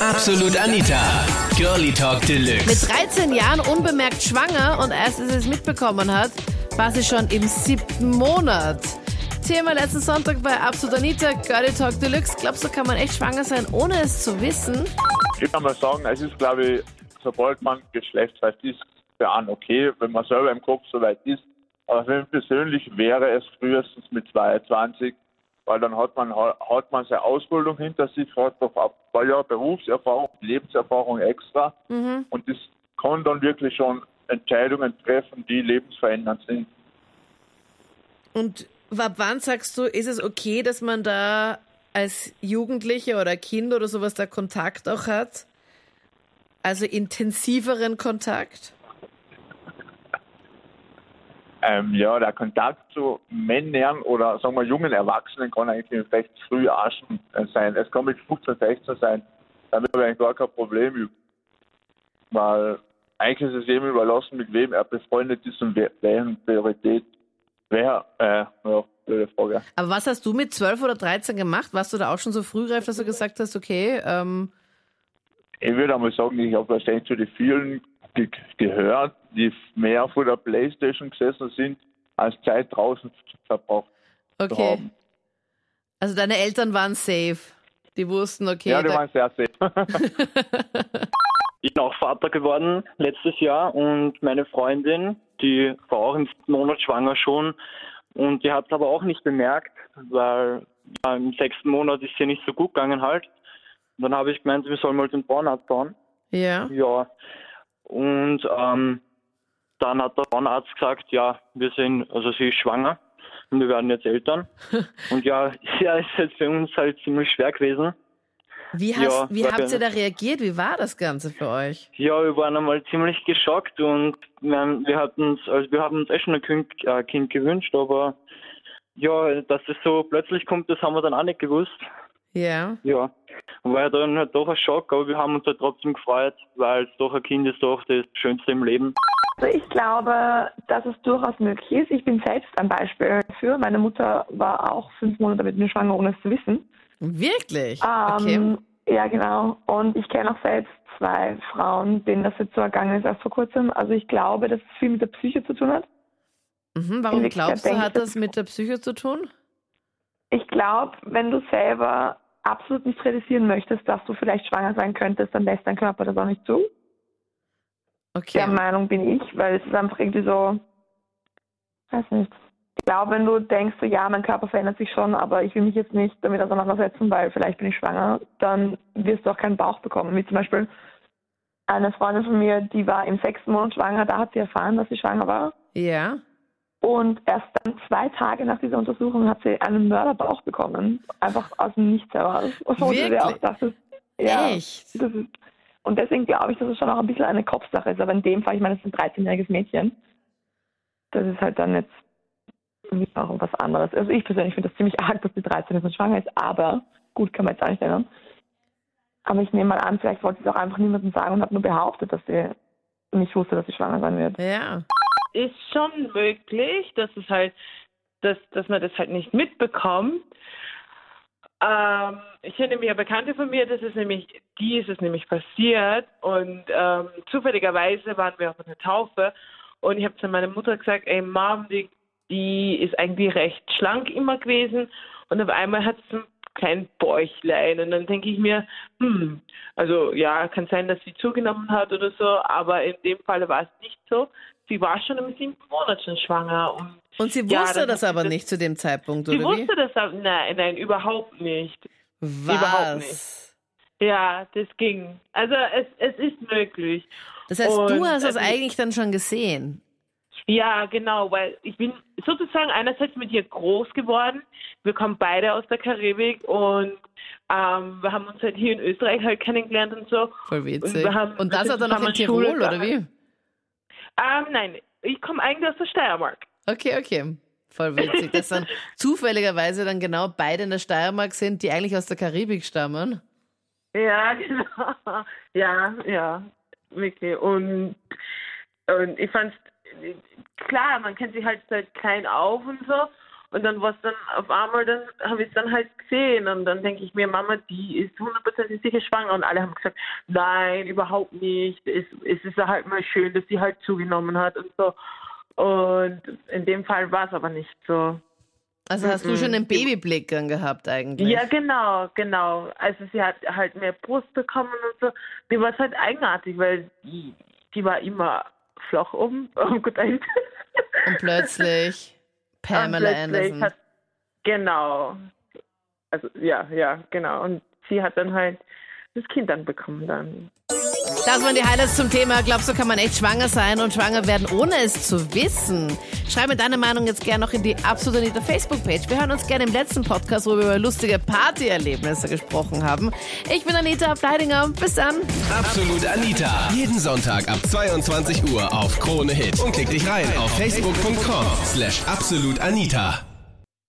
Absolut Anita. Girlie Talk Deluxe. Mit 13 Jahren unbemerkt schwanger und erst als sie es mitbekommen hat, war sie schon im siebten Monat. Thema letzten Sonntag bei Absolut Anita, Girlie Talk Deluxe. Glaubst du, kann man echt schwanger sein, ohne es zu wissen? Ich kann mal sagen, es ist, glaube ich, sobald man geschlechtsreif ist, für einen okay, wenn man selber im Kopf so weit ist. Aber für mich persönlich wäre es frühestens mit 22, weil dann hat man hat man seine Ausbildung hinter sich, hat noch ein paar Jahre Berufserfahrung, Lebenserfahrung extra und das kann dann wirklich schon Entscheidungen treffen, die lebensverändernd sind. Und ab wann sagst du, ist es okay, dass man da als Jugendliche oder Kind oder sowas da Kontakt auch hat? Also intensiveren Kontakt? Ähm, ja, der Kontakt zu Männern oder sagen wir jungen Erwachsenen kann eigentlich recht früh auch schon äh, sein. Es kann mit 15, 16 sein. Damit habe ich eigentlich gar kein Problem. Weil eigentlich ist es jedem überlassen, mit wem er befreundet ist und welchen Priorität wer, äh, ja, blöde Frage. Aber was hast du mit 12 oder 13 gemacht? Warst du da auch schon so frühreif, dass du gesagt hast, okay, ähm, Ich würde einmal sagen, ich habe wahrscheinlich zu den vielen ge gehört, die mehr vor der Playstation gesessen sind, als Zeit draußen verbracht okay. haben. Also deine Eltern waren safe. Die wussten, okay, Ja, die waren sehr safe. Ich bin auch Vater geworden letztes Jahr und meine Freundin, die war auch im Monat schwanger schon und die hat es aber auch nicht bemerkt, weil ja, im sechsten Monat ist sie nicht so gut gegangen halt. Und dann habe ich gemeint, wir sollen mal den Frauenarzt fahren. ja. Ja. Und ähm, dann hat der Frauenarzt gesagt, ja, wir sind, also sie ist schwanger und wir werden jetzt Eltern. und ja, ja, ist halt für uns halt ziemlich schwer gewesen. Wie, hast, Ja, wie habt ihr da reagiert? Wie war das Ganze für euch? Ja, wir waren einmal ziemlich geschockt und wir, haben- wir hatten uns, also wir haben uns eh schon ein Kind, äh, kind gewünscht, aber ja, dass es so plötzlich kommt, das haben wir dann auch nicht gewusst. Ja. Ja, war dann halt doch ein Schock, aber wir haben uns halt trotzdem gefreut, weil es doch ein Kind ist doch das Schönste im Leben. Also ich glaube, dass es durchaus möglich ist. Ich bin selbst ein Beispiel dafür. Meine Mutter war auch fünf Monate mit mir schwanger, ohne es zu wissen. Wirklich? Okay. Ähm, Ja, genau. Und ich kenne auch selbst zwei Frauen, denen das jetzt so ergangen ist erst vor kurzem. Also ich glaube, dass es viel mit der Psyche zu tun hat. Mhm, warum glaubst du, hat das mit der Psyche zu tun? Ich glaube, wenn du selber absolut nicht realisieren möchtest, dass du vielleicht schwanger sein könntest, dann lässt dein Körper das auch nicht zu. Okay. Der Meinung bin ich, weil es ist einfach irgendwie so, weiß nicht. Ich glaube, wenn du denkst, so, ja, mein Körper verändert sich schon, aber ich will mich jetzt nicht damit auseinandersetzen, weil vielleicht bin ich schwanger, dann wirst du auch keinen Bauch bekommen. Wie zum Beispiel eine Freundin von mir, die war im sechsten Monat schwanger, da hat sie erfahren, dass sie schwanger war. Ja. Und erst dann zwei Tage nach dieser Untersuchung hat sie einen Mörderbauch bekommen. Einfach aus dem Nichts heraus. Wirklich? dachtest, ja, Echt? das ist, und deswegen glaube ich, dass es schon auch ein bisschen eine Kopfsache ist. Aber in dem Fall, ich meine, es ist ein 13-jähriges Mädchen. Das ist halt dann jetzt auch was anderes. Also ich persönlich finde das ziemlich arg, dass sie 13 ist und schwanger ist. Aber gut, kann man jetzt auch nicht ändern. Aber ich nehme mal an, vielleicht wollte sie es auch einfach niemandem sagen und hat nur behauptet, dass sie nicht wusste, dass sie schwanger sein wird. Ja. ist schon möglich, dass es halt, dass, dass man das halt nicht mitbekommt. Ähm, ich kenne nämlich eine Bekannte von mir, das ist nämlich, die ist es nämlich passiert und ähm, zufälligerweise waren wir auf einer Taufe und ich habe zu meiner Mutter gesagt, ey Mom, die, die ist eigentlich recht schlank immer gewesen und auf einmal hat sie ein kleines Bäuchlein und dann denke ich mir, hm, also ja, kann sein, dass sie zugenommen hat oder so, aber in dem Fall war es nicht so. Sie war schon im siebten Monat schon schwanger und Und sie Ja, wusste dann das aber sie das- nicht zu dem Zeitpunkt, sie oder wie? wusste das, aber, nein, nein, überhaupt nicht. überhaupt Was? Ja, das ging. Also es, es ist möglich. Das heißt, du Und, hast das also- eigentlich dann schon gesehen. Ja, genau, weil ich bin sozusagen einerseits mit ihr groß geworden. Wir kommen beide aus der Karibik und ähm, wir haben uns halt hier in Österreich halt kennengelernt und so. Voll witzig. wir haben- Und das hat dann noch in zusammen Schule Tirol, oder wie? Ähm, nein, ich komme eigentlich aus der Steiermark. Okay, okay. Voll witzig, dass dann zufälligerweise dann genau beide in der Steiermark sind, die eigentlich aus der Karibik stammen. Ja, genau. Ja, ja, wirklich. Und, und ich fand's klar, man kennt sich halt seit klein auf und so. Und dann war es dann auf einmal, dann habe ich es dann halt gesehen und dann denke ich mir, Mama, die ist hundertprozentig sicher schwanger und alle haben gesagt, nein, überhaupt nicht. Es, es ist halt mal schön, dass sie halt zugenommen hat und so. Und in dem Fall war es aber nicht so. Also hast du schon einen Babyblick dann gehabt eigentlich? Ja, genau, genau. Also sie hat halt mehr Brust bekommen und so. Die war halt eigenartig, weil die, die war immer flach oben und gut Und plötzlich Pamela und plötzlich Anderson. Hat, genau. Also ja, ja, genau. Und sie hat dann halt das Kind dann bekommen dann. Das waren die Highlights zum Thema. Glaubst du, kann man echt schwanger sein und schwanger werden, ohne es zu wissen? Schreib mir deine Meinung jetzt gerne noch in die Absolut Anita Facebook-Page. Wir hören uns gerne im letzten Podcast, wo wir über lustige Partyerlebnisse gesprochen haben. Ich bin Anita Ableidinger. Bis dann. Absolut Anita. Jeden Sonntag ab 22 Uhr auf Krone Hit. Und klick dich rein auf facebook.com slash absolutanita.